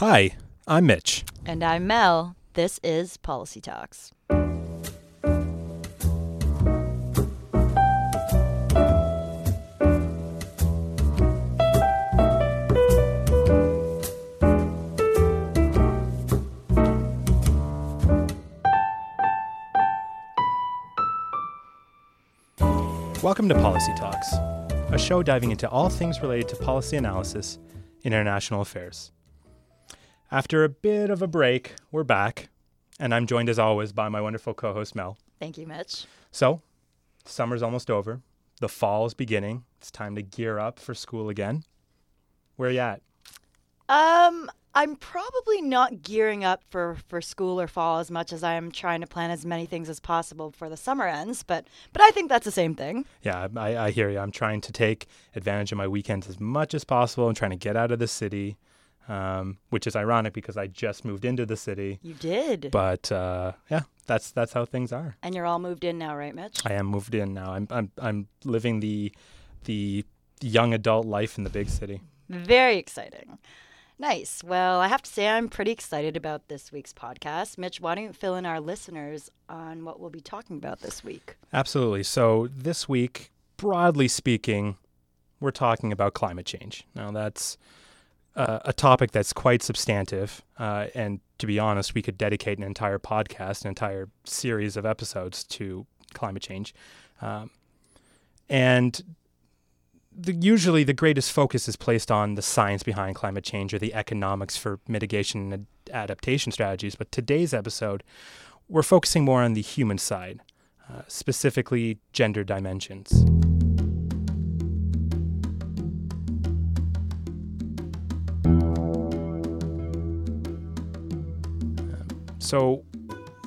Hi, I'm Mitch. And I'm Mel. This is Policy Talks. Welcome to Policy Talks, a show diving into all things related to policy analysis in international affairs. After a bit of a break, we're back, and I'm joined as always by my wonderful co host Mel. Thank you, Mitch. So, summer's almost over, the fall is beginning. It's time to gear up for school again. Where are you at? Um, I'm probably not gearing up for, for school or fall as much as I am trying to plan as many things as possible before the summer ends, but but I think that's the same thing. Yeah, I, I hear you. I'm trying to take advantage of my weekends as much as possible. I'm trying to get out of the city, um, which is ironic because I just moved into the city. You did. But uh, yeah, that's that's how things are. And you're all moved in now, right, Mitch? I am moved in now. I'm I'm I'm living the the young adult life in the big city. Very exciting. Nice. Well, I have to say, I'm pretty excited about this week's podcast. Mitch, why don't you fill in our listeners on what we'll be talking about this week? Absolutely. So, this week, broadly speaking, we're talking about climate change. Now, that's uh, a topic that's quite substantive. Uh, and to be honest, we could dedicate an entire podcast, an entire series of episodes to climate change. Um, and the, usually the greatest focus is placed on the science behind climate change or the economics for mitigation and adaptation strategies. But today's episode, we're focusing more on the human side, uh, specifically gender dimensions. So,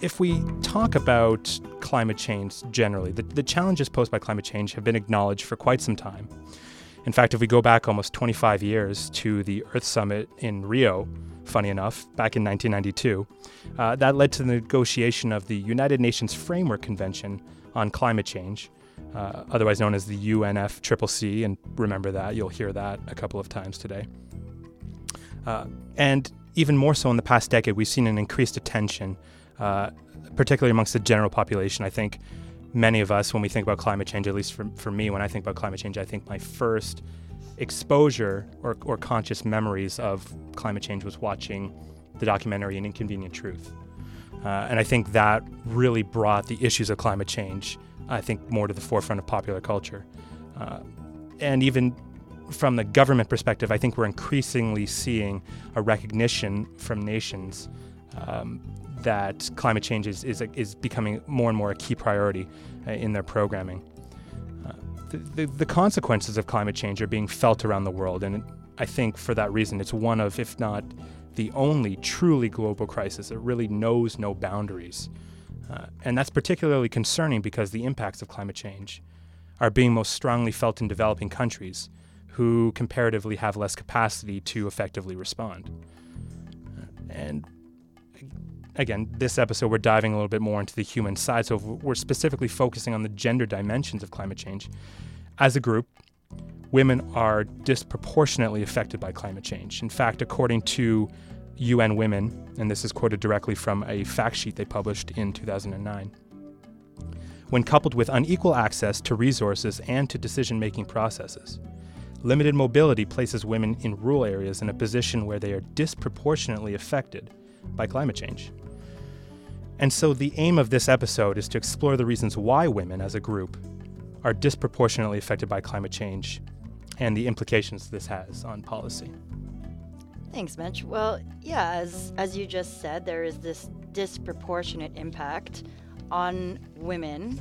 if we talk about climate change generally, the, the challenges posed by climate change have been acknowledged for quite some time. In fact, if we go back almost 25 years to the Earth Summit in Rio, funny enough, back in 1992, uh, that led to the negotiation of the United Nations Framework Convention on Climate Change, uh, otherwise known as the UNFCCC, and remember that, you'll hear that a couple of times today. Uh, and even more so in the past decade, we've seen an increased attention, uh, particularly amongst the general population. I think many of us, when we think about climate change, at least for, for me, when I think about climate change, I think my first exposure or, or conscious memories of climate change was watching the documentary An Inconvenient Truth. Uh, and I think that really brought the issues of climate change, I think, more to the forefront of popular culture. Uh, and even from the government perspective, I think we're increasingly seeing a recognition from nations um, that climate change is, is, is, becoming more and more a key priority uh, in their programming. Uh, the, the, the, consequences of climate change are being felt around the world, and I think for that reason, it's one of, if not the only truly global crisis that really knows no boundaries. Uh, and that's particularly concerning because the impacts of climate change are being most strongly felt in developing countries who comparatively have less capacity to effectively respond. And again, this episode, we're diving a little bit more into the human side. So we're specifically focusing on the gender dimensions of climate change. As a group, women are disproportionately affected by climate change. In fact, according to UN Women, and this is quoted directly from a fact sheet they published in 2009, when coupled with unequal access to resources and to decision making processes, limited mobility places women in rural areas in a position where they are disproportionately affected by climate change. And so, the aim of this episode is to explore the reasons why women as a group are disproportionately affected by climate change and the implications this has on policy. Thanks, Mitch. Well, yeah, as, as you just said, there is this disproportionate impact on women.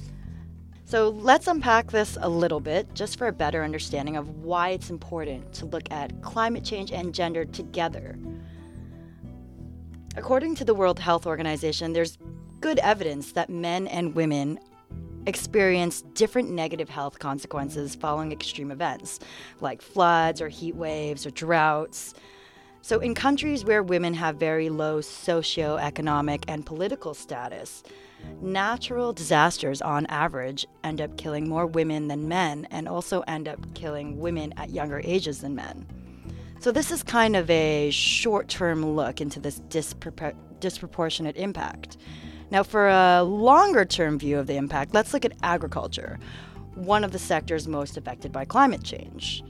So let's unpack this a little bit just for a better understanding of why it's important to look at climate change and gender together According to the World Health Organization, there's good evidence that men and women experience different negative health consequences following extreme events, like floods or heat waves or droughts. So, in countries where women have very low socioeconomic and political status, natural disasters on average end up killing more women than men and also end up killing women at younger ages than men. So, this is kind of a short term look into this dispropor- disproportionate impact. Now, for a longer term view of the impact, let's look at agriculture, one of the sectors most affected by climate change.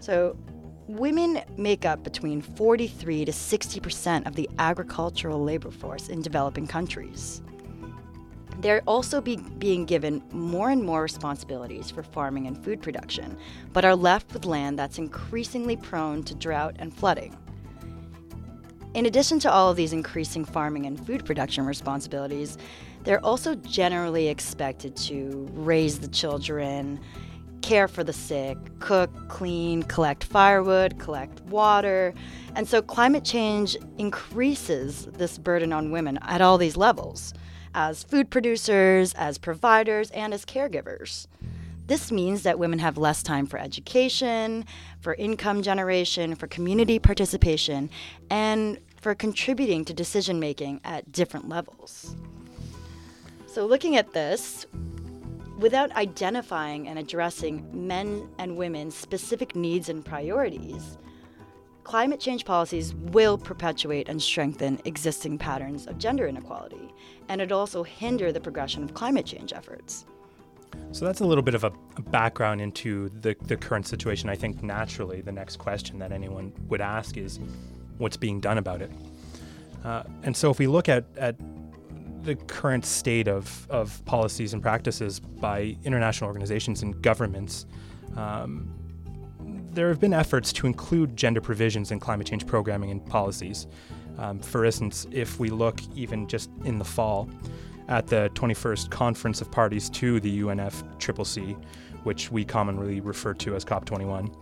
So, women make up between 43 to 60 percent of the agricultural labor force in developing countries. They're also be being given more and more responsibilities for farming and food production, but are left with land that's increasingly prone to drought and flooding. In addition to all of these increasing farming and food production responsibilities, they're also generally expected to raise the children, care for the sick, cook, clean, collect firewood, collect water. And so climate change increases this burden on women at all these levels as food producers, as providers, and as caregivers. This means that women have less time for education, for income generation, for community participation, and for contributing to decision making at different levels. So, looking at this, without identifying and addressing men and women's specific needs and priorities, climate change policies will perpetuate and strengthen existing patterns of gender inequality, and it also hinder the progression of climate change efforts. So that's a little bit of a, background into the, the current situation. I think naturally the next question that anyone would ask is what's being done about it? Uh, and so if we look at, at the current state of, of policies and practices by international organizations and governments, um, there have been efforts to include gender provisions in climate change programming and policies. Um, for instance, if we look even just in the fall at the 21st Conference of Parties to the UNFCCC, which we commonly refer to as COP21,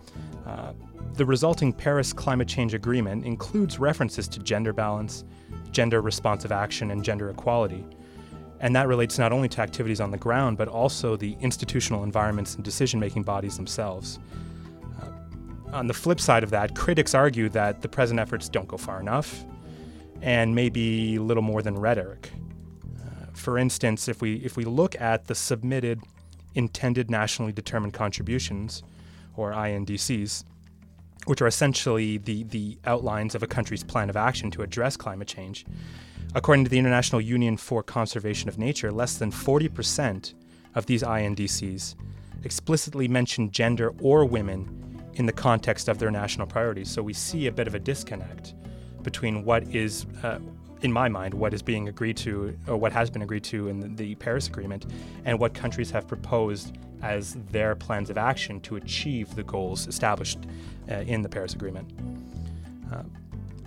uh, the resulting Paris Climate Change Agreement includes references to gender balance, gender responsive action, and gender equality. And that relates not only to activities on the ground, but also the institutional environments and decision making bodies themselves. On the flip side of that, critics argue that the present efforts don't go far enough and maybe little more than rhetoric. Uh, for instance, if we, if we look at the submitted intended nationally determined contributions, or INDCs, which are essentially the, the outlines of a country's plan of action to address climate change. According to the International Union for Conservation of Nature, less than 40% of these INDCs explicitly mention gender or women in the context of their national priorities. So we see a bit of a disconnect between what is, uh, in my mind, what is being agreed to, or what has been agreed to in the, the Paris Agreement, and what countries have proposed as their plans of action to achieve the goals established uh, in the Paris Agreement. Uh,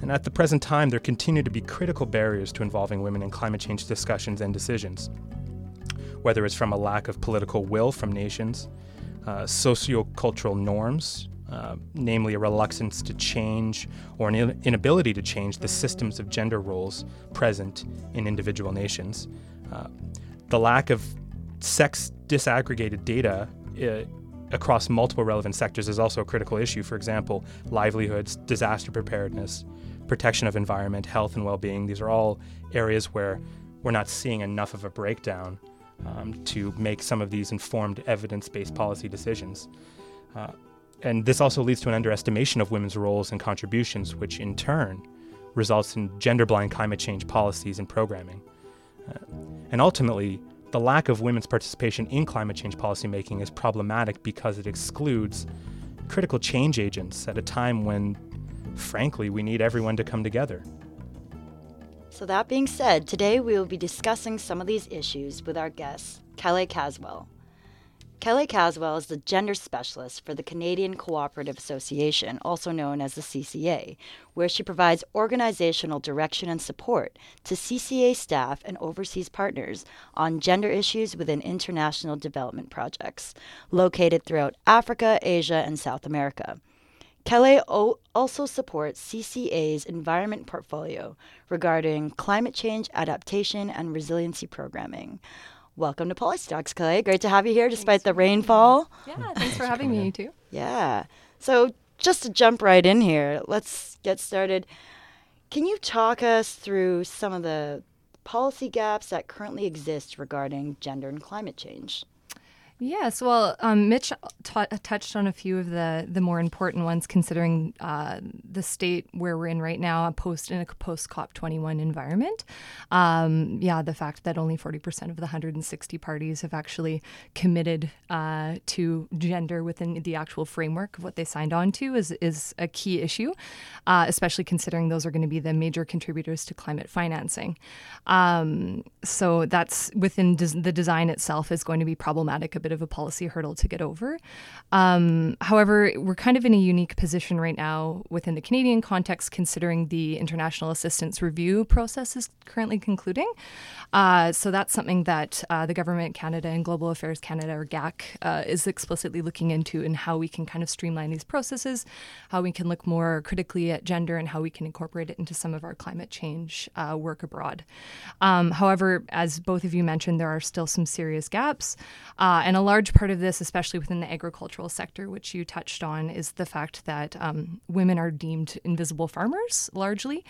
and at the present time, there continue to be critical barriers to involving women in climate change discussions and decisions, whether it's from a lack of political will from nations, uh, sociocultural norms, uh, namely a reluctance to change or an inability to change the systems of gender roles present in individual nations, uh, the lack of sex disaggregated data uh, across multiple relevant sectors is also a critical issue. For example, livelihoods, disaster preparedness, protection of environment, health and well being. These are all areas where we're not seeing enough of a breakdown um, to make some of these informed evidence based policy decisions. And this also leads to an underestimation of women's roles and contributions, which in turn results in gender blind climate change policies and programming. Uh, and ultimately, the lack of women's participation in climate change policymaking is problematic because it excludes critical change agents at a time when, frankly, we need everyone to come together. So, that being said, today we will be discussing some of these issues with our guest, Kelly Caswell. Kelly Caswell is the gender specialist for the Canadian Cooperative Association, also known as the CCA, where she provides organizational direction and support to CCA staff and overseas partners on gender issues within international development projects located throughout Africa, Asia, and South America. Kelly also supports CCA's environment portfolio regarding climate change adaptation and resiliency programming. Welcome to Policytalks, Clay. Great to have you here despite the rainfall. Yeah, thanks for having me too. Yeah. So, just to jump right in here, let's get started. Can you talk us through some of the policy gaps that currently exist regarding gender and climate change? Yes, well, um, Mitch ta- touched on a few of the the more important ones, considering uh, the state where we're in right now, a post in a post COP twenty one environment. Um, yeah, the fact that only forty percent of the hundred and sixty parties have actually committed uh, to gender within the actual framework of what they signed on to is is a key issue, uh, especially considering those are going to be the major contributors to climate financing. Um, so that's within des- the design itself is going to be problematic a bit of a policy hurdle to get over. Um, however, we're kind of in a unique position right now within the Canadian context, considering the international assistance review process is currently concluding. Uh, so that's something that uh, the Government Canada and Global Affairs Canada, or GAC, uh, is explicitly looking into and how we can kind of streamline these processes, how we can look more critically at gender, and how we can incorporate it into some of our climate change uh, work abroad. Um, however, as both of you mentioned, there are still some serious gaps, uh, and a large part of this, especially within the agricultural sector, which you touched on, is the fact that um, women are deemed invisible farmers largely.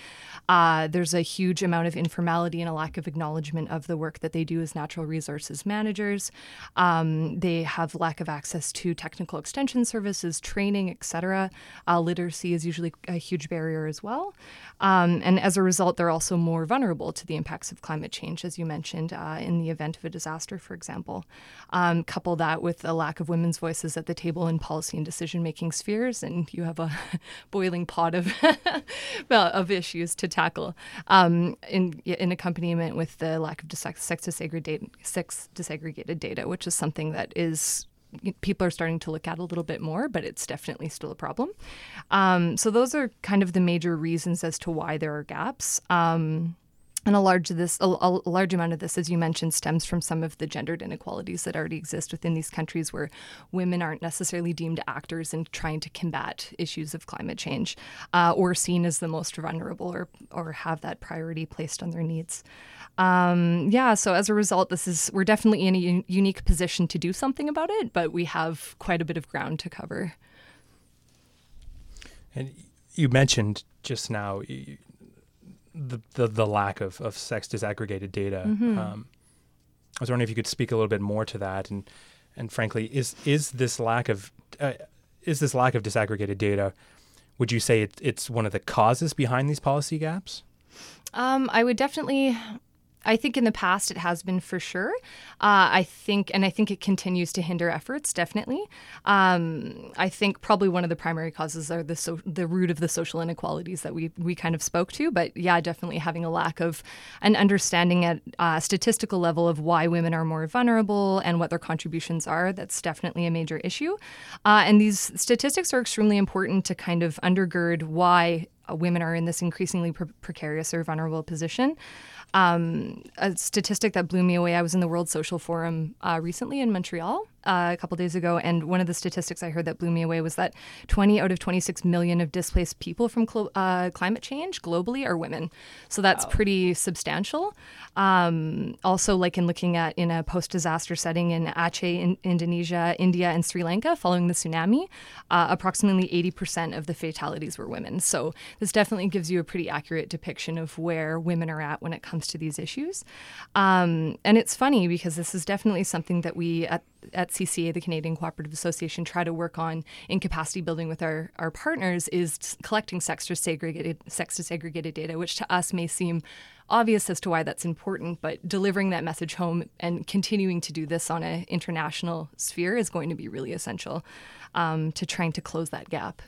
Uh, there's a huge amount of informality and a lack of acknowledgement of the work that they do as natural resources managers. Um, they have lack of access to technical extension services, training, etc. Uh, literacy is usually a huge barrier as well. Um, and as a result, they're also more vulnerable to the impacts of climate change, as you mentioned, uh, in the event of a disaster, for example. Um, couple that with a lack of women's voices at the table in policy and decision making spheres, and you have a boiling pot of, of issues to tackle um, in, in accompaniment with the lack of sex, sex, disaggregated, sex disaggregated data, which is something that is people are starting to look at a little bit more, but it's definitely still a problem. Um, so those are kind of the major reasons as to why there are gaps. Um, and a large this, a, a, large amount of this, as you mentioned, stems from some of the gendered inequalities that already exist within these countries, where women aren't necessarily deemed actors in trying to combat issues of climate change, uh, or seen as the most vulnerable, or or have that priority placed on their needs. Um, yeah, so as a result, this is we're definitely in a un- unique position to do something about it, but we have quite a bit of ground to cover. And you mentioned just now the, the, the lack of, of sex disaggregated data. Mm-hmm. Um, I was wondering if you could speak a little bit more to that, and and frankly, is is this lack of uh, is this lack of disaggregated data? Would you say it, it's one of the causes behind these policy gaps? Um, I would definitely I think in the past it has been for sure. Uh, I think, and I think it continues to hinder efforts. Definitely, um, I think probably one of the primary causes are the so, the root of the social inequalities that we we kind of spoke to. But yeah, definitely having a lack of an understanding at a statistical level of why women are more vulnerable and what their contributions are. That's definitely a major issue. Uh, and these statistics are extremely important to kind of undergird why uh, women are in this increasingly pre- precarious or vulnerable position. Um, a statistic that blew me away. I was in the World Social Forum uh, recently in Montreal, uh, a couple days ago, and one of the statistics I heard that blew me away was that 20 out of 26 million of displaced people from cl- uh, climate change globally are women. So that's wow. pretty substantial. Um, also, like in looking at in a post-disaster setting in Aceh, in Indonesia, India, and Sri Lanka following the tsunami, uh, approximately 80% of the fatalities were women. So this definitely gives you a pretty accurate depiction of where women are at when it comes to these issues. Um, and it's funny because this is definitely something that we at at CCA, the Canadian Cooperative Association, try to work on in capacity building with our, our partners is collecting sex disaggregated, sex disaggregated data, which to us may seem obvious as to why that's important, but delivering that message home and continuing to do this on an international sphere is going to be really essential um, to trying to close that gap.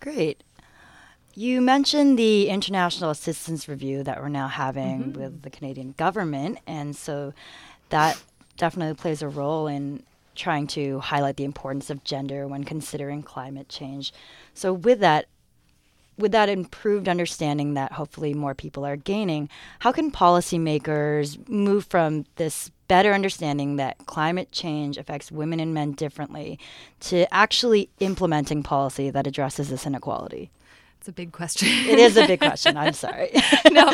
Great. You mentioned the international assistance review that we're now having mm-hmm. with the Canadian government, and so that definitely plays a role in trying to highlight the importance of gender when considering climate change. So with that with that improved understanding that hopefully more people are gaining, how can policymakers move from this better understanding that climate change affects women and men differently to actually implementing policy that addresses this inequality? It's a big question. it is a big question. I'm sorry. no,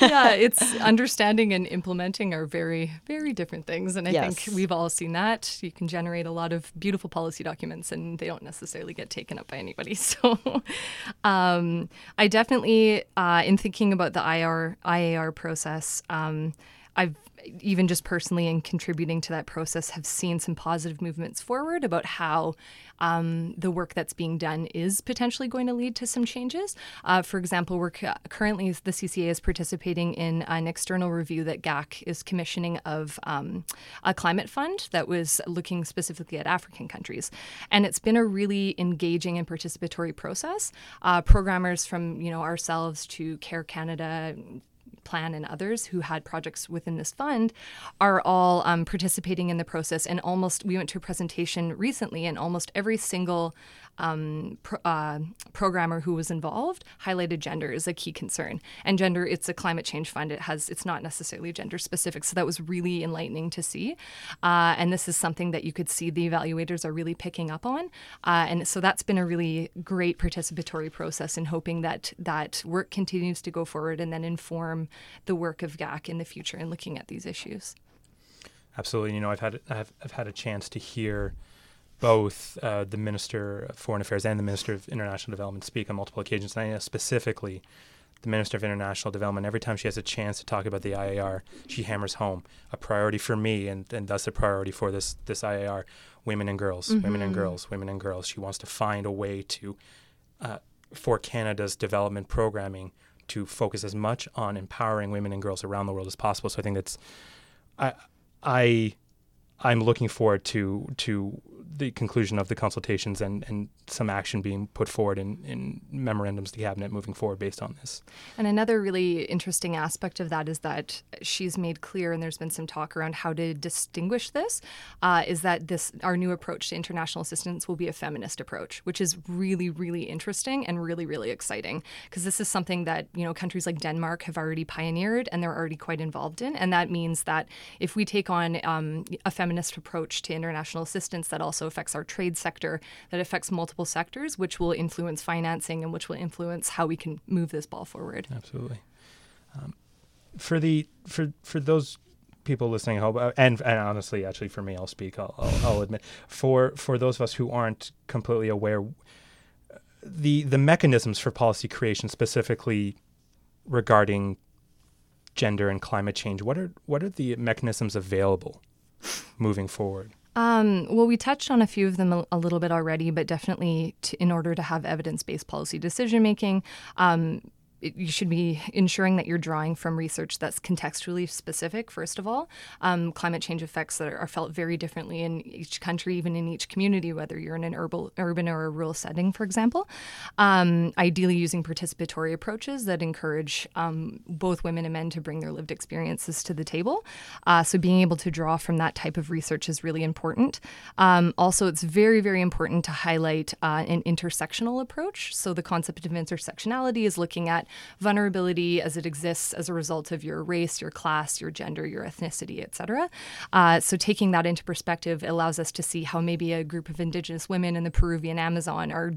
yeah, it's understanding and implementing are very, very different things. And I yes. think we've all seen that. You can generate a lot of beautiful policy documents and they don't necessarily get taken up by anybody. So um, I definitely, uh, in thinking about the IR, IAR process, um, I've even just personally in contributing to that process, have seen some positive movements forward about how um, the work that's being done is potentially going to lead to some changes. Uh, for example, we're cu- currently the CCA is participating in an external review that GAC is commissioning of um, a climate fund that was looking specifically at African countries, and it's been a really engaging and participatory process. Uh, programmers from you know ourselves to Care Canada, Plan and others who had projects within this fund are all um, participating in the process. And almost, we went to a presentation recently, and almost every single um, pro, uh, programmer who was involved highlighted gender as a key concern. And gender, it's a climate change fund. It has, it's not necessarily gender specific. So that was really enlightening to see. Uh, and this is something that you could see the evaluators are really picking up on. Uh, and so that's been a really great participatory process in hoping that that work continues to go forward and then inform the work of GAC in the future in looking at these issues. Absolutely. You know, I've had I've, I've had a chance to hear both uh, the Minister of Foreign Affairs and the Minister of International Development speak on multiple occasions. And I know specifically the Minister of International Development, every time she has a chance to talk about the IAR, she hammers home a priority for me and, and thus a priority for this, this IAR women and girls, mm-hmm. women and mm-hmm. girls, women and girls. She wants to find a way to, uh, for Canada's development programming, to focus as much on empowering women and girls around the world as possible. So I think that's, I, I, I'm looking forward to to the conclusion of the consultations and, and some action being put forward in, in memorandums to the cabinet moving forward based on this. And another really interesting aspect of that is that she's made clear, and there's been some talk around how to distinguish this, uh, is that this our new approach to international assistance will be a feminist approach, which is really, really interesting and really, really exciting because this is something that you know countries like Denmark have already pioneered and they're already quite involved in, and that means that if we take on um, a feminist approach to international assistance that also affects our trade sector, that affects multiple sectors, which will influence financing and which will influence how we can move this ball forward. Absolutely. Um, for the for for those people listening, uh, and and honestly, actually, for me, I'll speak. I'll, I'll, I'll admit for for those of us who aren't completely aware, the the mechanisms for policy creation, specifically regarding gender and climate change, what are what are the mechanisms available moving forward? Um, well, we touched on a few of them a, a little bit already, but definitely to, in order to have evidence based policy decision making, um, you should be ensuring that you're drawing from research that's contextually specific, first of all. Um, climate change effects that are, are, felt very differently in each country, even in each community, whether you're in an urban, urban or a rural setting, for example. Um, ideally, using participatory approaches that encourage um, both women and men to bring their lived experiences to the table. Uh, so, being able to draw from that type of research is really important. Um, also, it's very, very important to highlight uh, an intersectional approach. So, the concept of intersectionality is looking at vulnerability as it exists as a result of your race, your class, your gender, your ethnicity, etc. Uh, so taking that into perspective allows us to see how maybe a group of indigenous women in the Peruvian Amazon are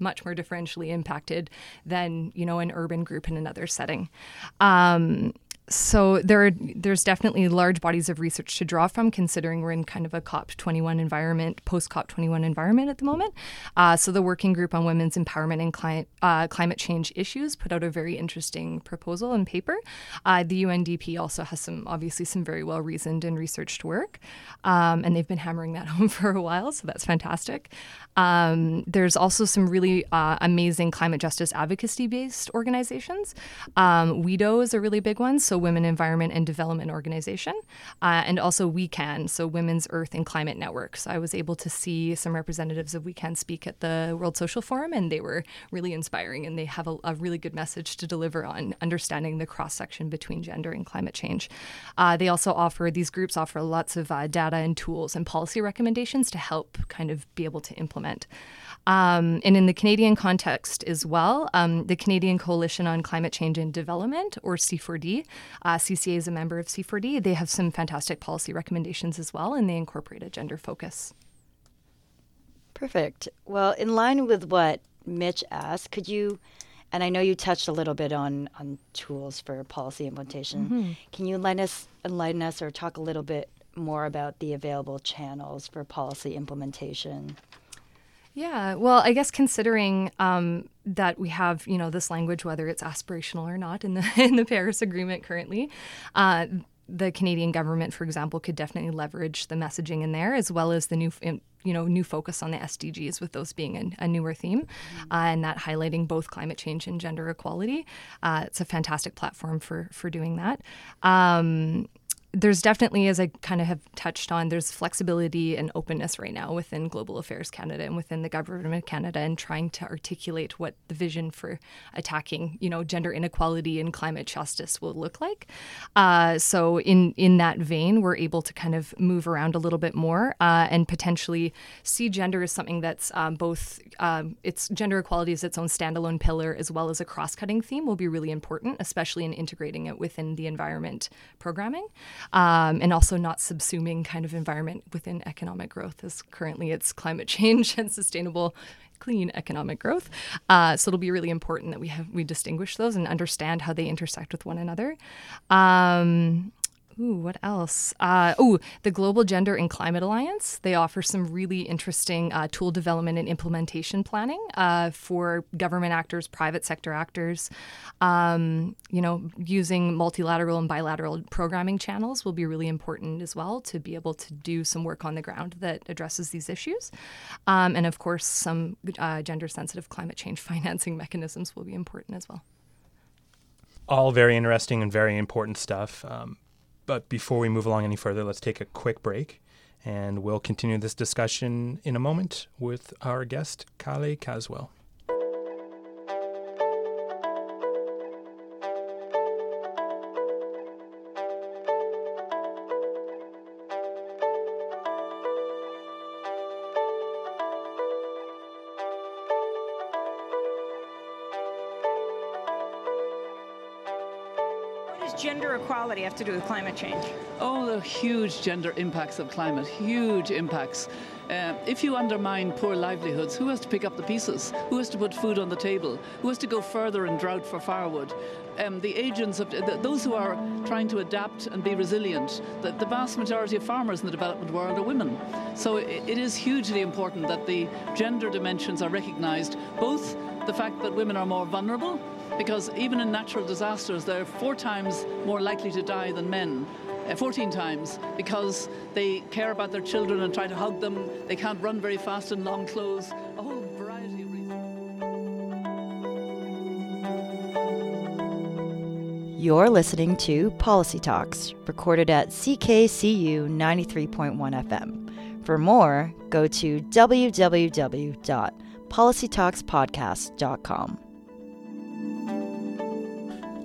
much more differentially impacted than you know an urban group in another setting. Um, so there are, there's definitely large bodies of research to draw from, considering we're in kind of a COP21 environment, post COP21 environment at the moment. Uh, so the Working Group on Women's Empowerment and Cli- uh, Climate Change Issues put out a very interesting proposal and paper. Uh, the UNDP also has some, obviously, some very well reasoned and researched work, um, and they've been hammering that home for a while, so that's fantastic. Um, there's also some really uh, amazing climate justice advocacy based organizations. Um, WEDO is a really big one. So so Women Environment and Development Organization, uh, and also WECAN, so Women's Earth and Climate Network. So I was able to see some representatives of WECAN speak at the World Social Forum, and they were really inspiring, and they have a, a really good message to deliver on understanding the cross section between gender and climate change. Uh, they also offer these groups offer lots of uh, data and tools and policy recommendations to help kind of be able to implement. Um, and in the Canadian context as well, um, the Canadian Coalition on Climate Change and Development, or C4D, uh, CCA is a member of C4D. They have some fantastic policy recommendations as well, and they incorporate a gender focus. Perfect. Well, in line with what Mitch asked, could you, and I know you touched a little bit on, on tools for policy implementation, mm-hmm. can you enlighten us, enlighten us or talk a little bit more about the available channels for policy implementation? Yeah, well, I guess considering um, that we have, you know, this language, whether it's aspirational or not, in the in the Paris Agreement currently, uh, the Canadian government, for example, could definitely leverage the messaging in there, as well as the new, you know, new focus on the SDGs, with those being a, a newer theme, mm-hmm. uh, and that highlighting both climate change and gender equality. Uh, it's a fantastic platform for for doing that. Um, there's definitely, as I kind of have touched on, there's flexibility and openness right now within Global Affairs Canada and within the government of Canada, and trying to articulate what the vision for attacking, you know, gender inequality and climate justice will look like. Uh, so, in in that vein, we're able to kind of move around a little bit more uh, and potentially see gender as something that's um, both um, it's gender equality is its own standalone pillar as well as a cross-cutting theme will be really important, especially in integrating it within the environment programming um, and also not subsuming kind of environment within economic growth as currently it's climate change and sustainable clean economic growth. Uh, so it'll be really important that we have we distinguish those and understand how they intersect with one another. Um, Ooh, what else? Uh, ooh, the Global Gender and Climate Alliance. They offer some really interesting uh, tool development and implementation planning uh, for government actors, private sector actors. Um, you know, using multilateral and bilateral programming channels will be really important as well to be able to do some work on the ground that addresses these issues. Um, and of course, some uh, gender sensitive climate change financing mechanisms will be important as well. All very interesting and very important stuff. Um, but before we move along any further, let's take a quick break and we'll continue this discussion in a moment with our guest, Kale Caswell. Have to do with climate change? Oh, the huge gender impacts of climate, huge impacts. Uh, if you undermine poor livelihoods, who has to pick up the pieces? Who has to put food on the table? Who has to go further in drought for firewood? Um, the agents of the, those who are trying to adapt and be resilient, the, the, vast majority of farmers in the development world are women. So it, it is hugely important that the gender dimensions are recognised, both the fact that women are more vulnerable because even in natural disasters, they're four times more likely to die than men. Uh, 14 times because they care about their children and try to hug them. They can't run very fast in long clothes. A whole variety of reasons. You're listening to Policy Talks, recorded at CKCU 93.1 FM. For more, go to www.policytalkspodcast.com.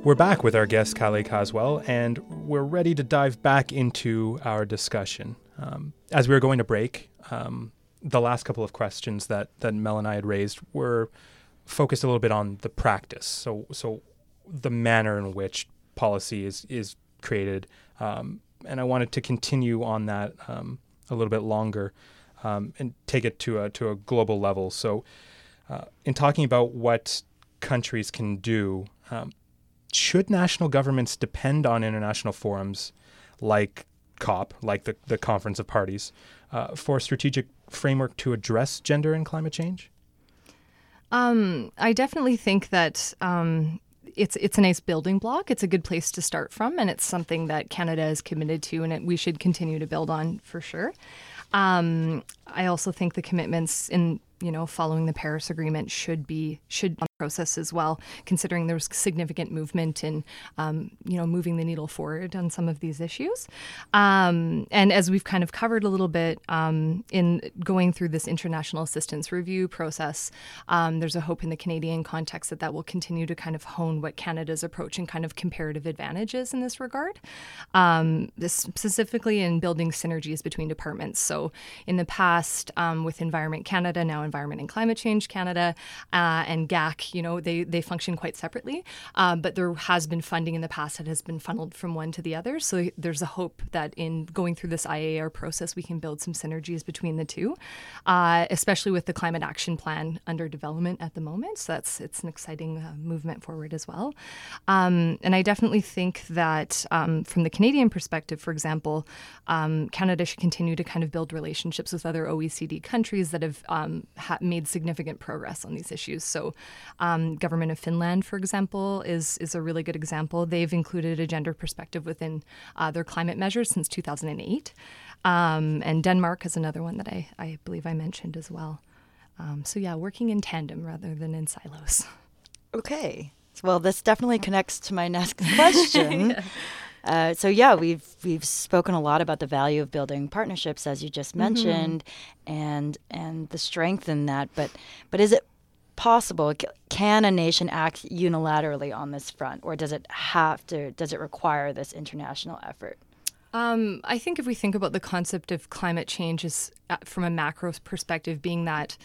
We're back with our guest, Kale Caswell, and we're ready to dive back into our discussion. Um, as we were going to break, um, the last couple of questions that, that Mel and I had raised were focused a little bit on the practice. So, so the manner in which policy is, is created. Um, and I wanted to continue on that um, a little bit longer um, and take it to a, to a global level. So, uh, in talking about what countries can do, um, should national governments depend on international forums like COP, like the, the Conference of Parties, uh, for a strategic framework to address gender and climate change? Um, I definitely think that um, it's it's a nice building block. It's a good place to start from, and it's something that Canada is committed to, and it, we should continue to build on for sure. Um, I also think the commitments in you know following the Paris Agreement should be should be on the process as well, considering there's significant movement in, um, you know, moving the needle forward on some of these issues. Um, and as we've kind of covered a little bit um, in going through this international assistance review process, um, there's a hope in the Canadian context that that will continue to kind of hone what Canada's approach and kind of comparative advantages in this regard. Um, this specifically in building synergies between departments. So in the past, um, with Environment Canada, now Environment and Climate Change Canada, uh, and GAC you know, they, they function quite separately. Um, but there has been funding in the past that has been funneled from one to the other. So there's a hope that in going through this IAR process, we can build some synergies between the two, uh, especially with the climate action plan under development at the moment. So that's it's an exciting uh, movement forward as well. Um, and I definitely think that um, from the Canadian perspective, for example, um, Canada should continue to kind of build relationships with other OECD countries that have um, ha- made significant progress on these issues. So, um, government of Finland, for example, is is a really good example. They've included a gender perspective within uh, their climate measures since 2008, um, and Denmark is another one that I, I believe I mentioned as well. Um, so yeah, working in tandem rather than in silos. Okay. Well, this definitely connects to my next question. yeah. Uh, so yeah, we've we've spoken a lot about the value of building partnerships, as you just mm-hmm. mentioned, mm-hmm. and and the strength in that. But but is it possible? Can a nation act unilaterally on this front, or does it have to? Does it require this international effort? Um, I think if we think about the concept of climate change as uh, from a macro perspective, being that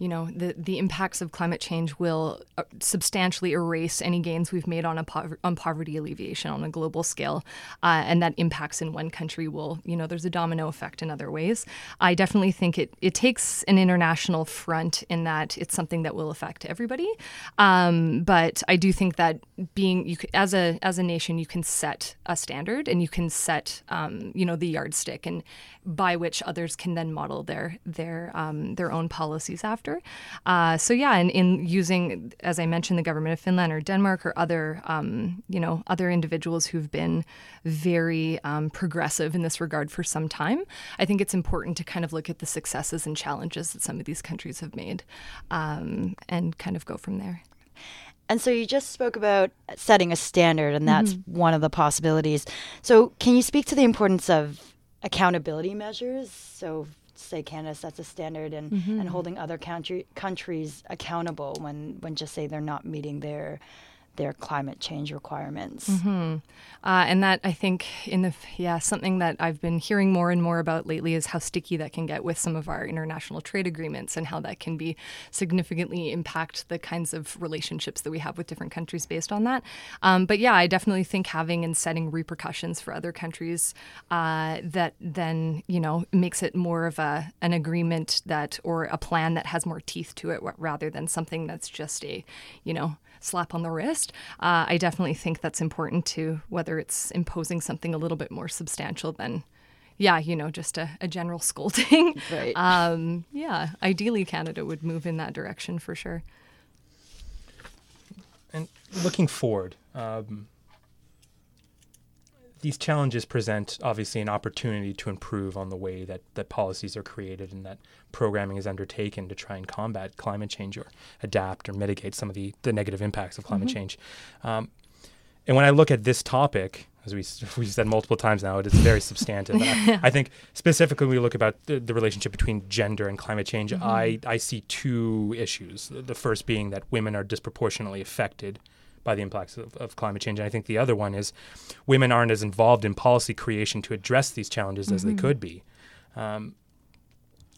you know, the, the impacts of climate change will uh, substantially erase any gains we've made on, po- on poverty alleviation on a global scale. Uh, and that impacts in one country will, you know, there's a domino effect in other ways. I definitely think it, it takes an international front in that it's something that will affect everybody. Um, but I do think that being, you as a, as a nation, you can set a standard and you can set, um, you know, the yardstick and by which others can then model their, their, um, their own policies after sector. Uh, so yeah, and in using, as I mentioned, the government of Finland or Denmark or other, um, you know, other individuals who've been very um, progressive in this regard for some time, I think it's important to kind of look at the successes and challenges that some of these countries have made, um, and kind of go from there. And so you just spoke about setting a standard, and that's mm-hmm. one of the possibilities. So, can you speak to the importance of accountability measures? So, say Canada sets a standard and, mm-hmm. and holding other country, countries accountable when, when just say they're not meeting their their climate change requirements. Mm-hmm. Uh, and that I think in the yeah something that I've been hearing more and more about lately is how sticky that can get with some of our international trade agreements and how that can be significantly impact the kinds of relationships that we have with different countries based on that. Um, but yeah, I definitely think having and setting repercussions for other countries uh, that then you know makes it more of a an agreement that or a plan that has more teeth to it rather than something that's just a you know slap on the wrist. Uh, I definitely think that's important too, whether it's imposing something a little bit more substantial than yeah, you know, just a, a general scolding. Right. Um, yeah, ideally, Canada would move in that direction for sure. And looking forward, um, these challenges present obviously an opportunity to improve on the way that, that policies are created and that programming is undertaken to try and combat climate change or adapt or mitigate some of the, the negative impacts of climate mm-hmm. change. Um, and when I look at this topic, as we we said multiple times now, it is very substantive. I, I, think specifically when we look about the, the relationship between gender and climate change, mm-hmm. I, I see two issues. The first being that women are disproportionately affected by the impacts of, of, climate change. And I think the other one is women aren't as involved in policy creation to address these challenges mm-hmm. as they mm-hmm. could be. Um,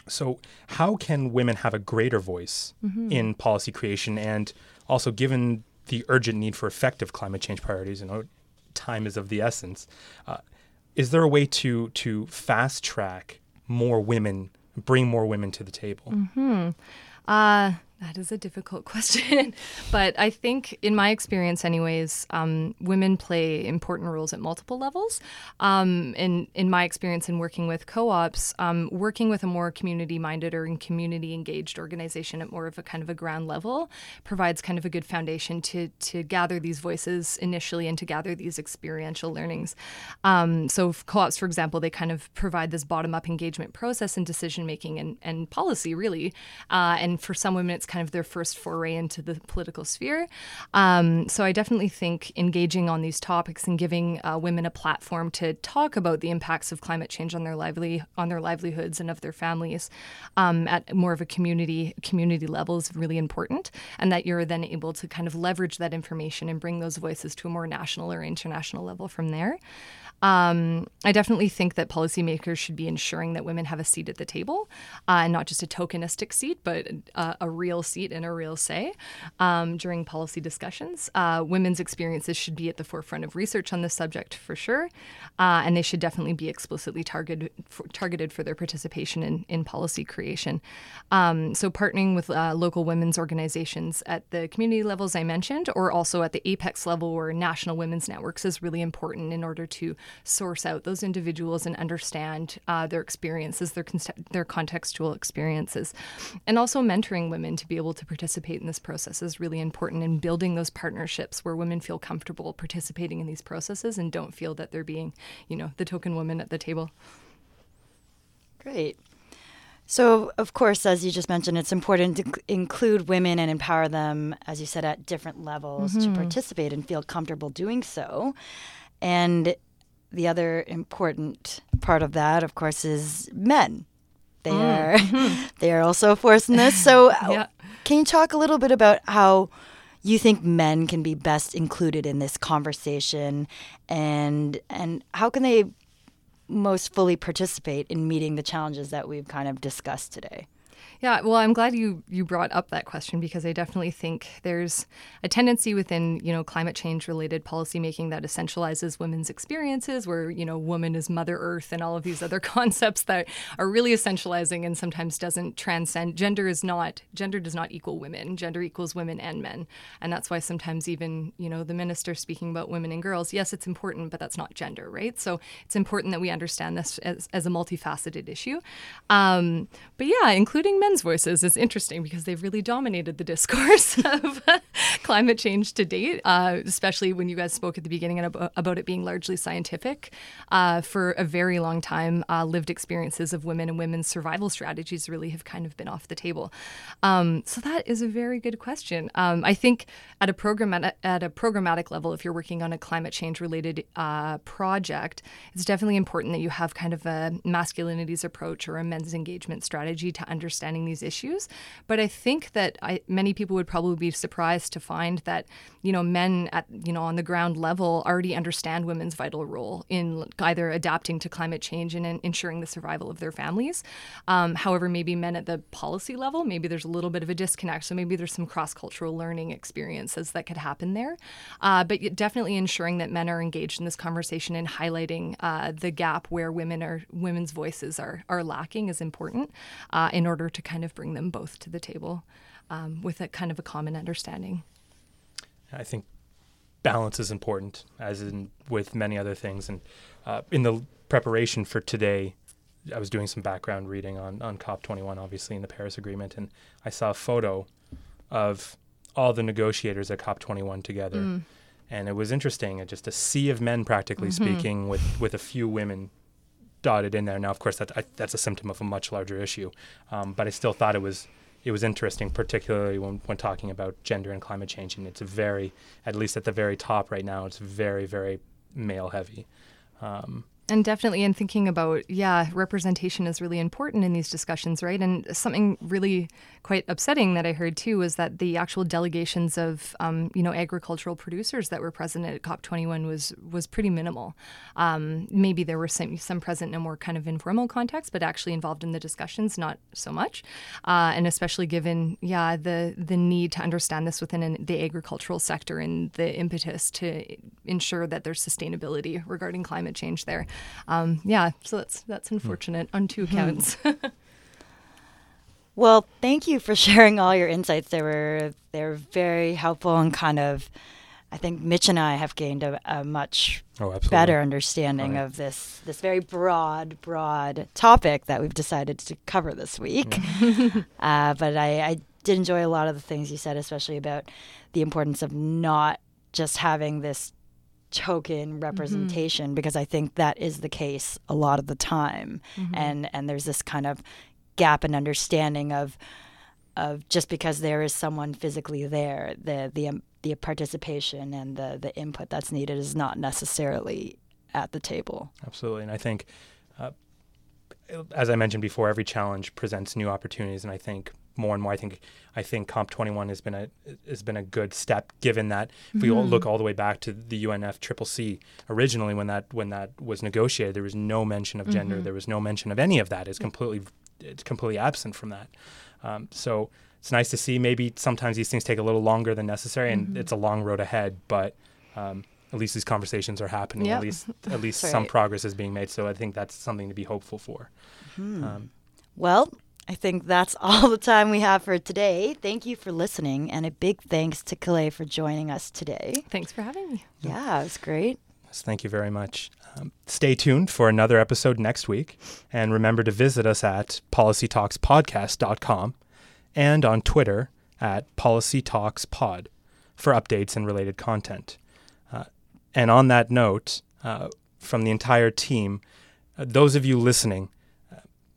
so, how can women have a greater voice mm-hmm. in policy creation? And also, given the urgent need for effective climate change priorities, you know, time is of the essence. Uh, is there a way to to fast track more women, bring more women to the table? Mm-hmm. Uh, that is a difficult question. but I think, in my experience, anyways, um, women play important roles at multiple levels. Um, in, in my experience in working with co ops, um, working with a more community minded or community engaged organization at more of a kind of a ground level provides kind of a good foundation to, to gather these voices initially and to gather these experiential learnings. Um, so, co ops, for example, they kind of provide this bottom up engagement process and decision making and, and policy, really. Uh, and for some women, it's kind of their first foray into the political sphere. Um, so I definitely think engaging on these topics and giving uh, women a platform to talk about the impacts of climate change on their lively on their livelihoods and of their families um, at more of a community community level is really important, and that you're then able to kind of leverage that information and bring those voices to a more national or international level from there. Um, I definitely think that policymakers should be ensuring that women have a seat at the table, uh, and not just a tokenistic seat, but uh, a real real seat and a real say um, during policy discussions. Uh, women's experiences should be at the forefront of research on this subject for sure, uh, and they should definitely be explicitly targeted for, targeted for their participation in, in policy creation. Um, so, partnering with uh, local women's organizations at the community levels I mentioned, or also at the apex level or national women's networks, is really important in order to source out those individuals and understand uh, their experiences, their their contextual experiences, and also mentoring women to be able to participate in this process is really important in building those partnerships where women feel comfortable participating in these processes and don't feel that they're being, you know, the token woman at the table. Great. So, of course, as you just mentioned, it's important to include women and empower them, as you said, at different levels mm-hmm. to participate and feel comfortable doing so. And the other important part of that, of course, is men. They mm. are mm-hmm. they are also a force in this. So, yeah. can you talk a little bit about how you think men can be best included in this conversation, and and how can they most fully participate in meeting the challenges that we've kind of discussed today? Yeah, well, I'm glad you you brought up that question because I definitely think there's a tendency within you know climate change related policymaking that essentializes women's experiences, where you know woman is Mother Earth and all of these other concepts that are really essentializing and sometimes doesn't transcend. Gender is not gender does not equal women. Gender equals women and men, and that's why sometimes even you know the minister speaking about women and girls. Yes, it's important, but that's not gender, right? So it's important that we understand this as, as a multifaceted issue. Um, but yeah, including men men's voices is interesting because they've really dominated the discourse of climate change to date, uh, especially when you guys spoke at the beginning about it being largely scientific. Uh, for a very long time, uh, lived experiences of women and women's survival strategies really have kind of been off the table. Um, so that is a very good question. Um, I think at a program at a, programmatic level, if you're working on a climate change related uh, project, it's definitely important that you have kind of a masculinities approach or a men's engagement strategy to understanding these issues. But I think that I, many people would probably be surprised to find that, you know, men at, you know, on the ground level already understand women's vital role in either adapting to climate change and in ensuring the survival of their families. Um, however, maybe men at the policy level, maybe there's a little bit of a disconnect. So maybe there's some cross cultural learning experiences that could happen there. Uh, but definitely ensuring that men are engaged in this conversation and highlighting uh, the gap where women are women's voices are are lacking is important uh, in order to kind of bring them both to the table um, with a kind of a common understanding. I think balance is important, as in with many other things. And uh, in the preparation for today, I was doing some background reading on, on COP21, obviously, in the Paris Agreement, and I saw a photo of all the negotiators at COP21 together. Mm. And it was interesting, just a sea of men, practically mm-hmm. speaking, with, with a few women dotted in there. Now, of course, I, that's a symptom of a much larger issue, um, but I still thought it was it was interesting, particularly when, when talking about gender and climate change. And it's very, at least at the very top right now, it's very, very male heavy. Um, and definitely in thinking about, yeah, representation is really important in these discussions, right? And something really quite upsetting that I heard too was that the actual delegations of, um, you know, agricultural producers that were present at COP21 was was pretty minimal. Um, maybe there were some, some present in a more kind of informal context, but actually involved in the discussions, not so much. Uh, and especially given, yeah, the the need to understand this within an, the agricultural sector and the impetus to ensure that there's sustainability regarding climate change there um, yeah, so that's that's unfortunate on two hmm. counts. well, thank you for sharing all your insights. They were they were very helpful and kind of. I think Mitch and I have gained a, a much oh, better understanding right. of this this very broad, broad topic that we've decided to cover this week. Mm. uh, but I, I did enjoy a lot of the things you said, especially about the importance of not just having this token representation mm-hmm. because I think that is the case a lot of the time. Mm-hmm. And and there's this kind of gap in understanding of of just because there is someone physically there, the the um, the participation and the the input that's needed is not necessarily at the table. Absolutely, and I think, uh, as I mentioned before, every challenge presents new opportunities, and I think more and more. I think I think COP21 has been a has been a good step, given that if mm-hmm. we all look all the way back to the UNFCCC originally, when that when that was negotiated, there was no mention of gender, mm-hmm. there was no mention of any of that. It's completely it's completely absent from that. Um, so it's nice to see. Maybe sometimes these things take a little longer than necessary, and Mm-hmm. it's a long road ahead. But um, at least these conversations are happening. Yep. At least at least some right. progress is being made. So I think that's something to be hopeful for. Hmm. Um, Well, I think that's all the time we have for today. Thank you for listening, and a big thanks to Calais for joining us today. Thanks for having me. Yeah, it was great. Yes, thank you very much. Um, stay tuned for another episode next week. And remember to visit us at policytalkspodcast.com and on Twitter at policytalkspod for updates and related content. Uh, and on that note, uh, from the entire team, uh, those of you listening,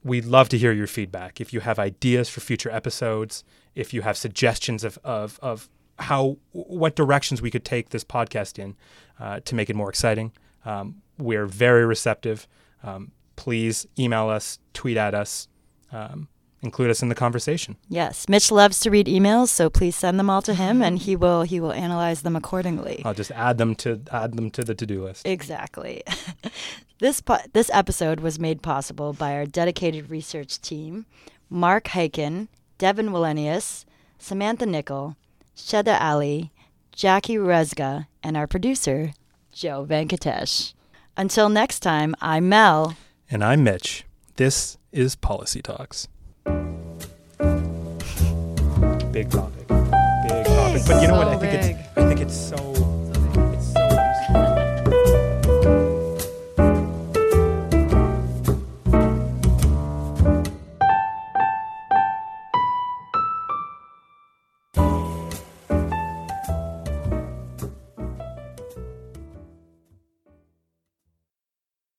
we'd love to hear your feedback. If you have ideas for future episodes, if you have suggestions of, of, of how what directions we could take this podcast in uh, to make it more exciting, um, we're very receptive. Um, please email us, tweet at us, um, include us in the conversation. Yes, Mitch loves to read emails, so please send them all to him, and he will he will analyze them accordingly. I'll just add them to add them to the to-do list. Exactly. this po- this episode was made possible by our dedicated research team: Mark Hyken, Devin Wallenius, Samantha Nickel, Sheda Ali, Jackie Rezga, and our producer, Joe Venkatesh. Until next time, I'm Mel. And I'm Mitch. This is Policy Talks. Big topic. Big topic. But you know what? I think big. it's I think it's so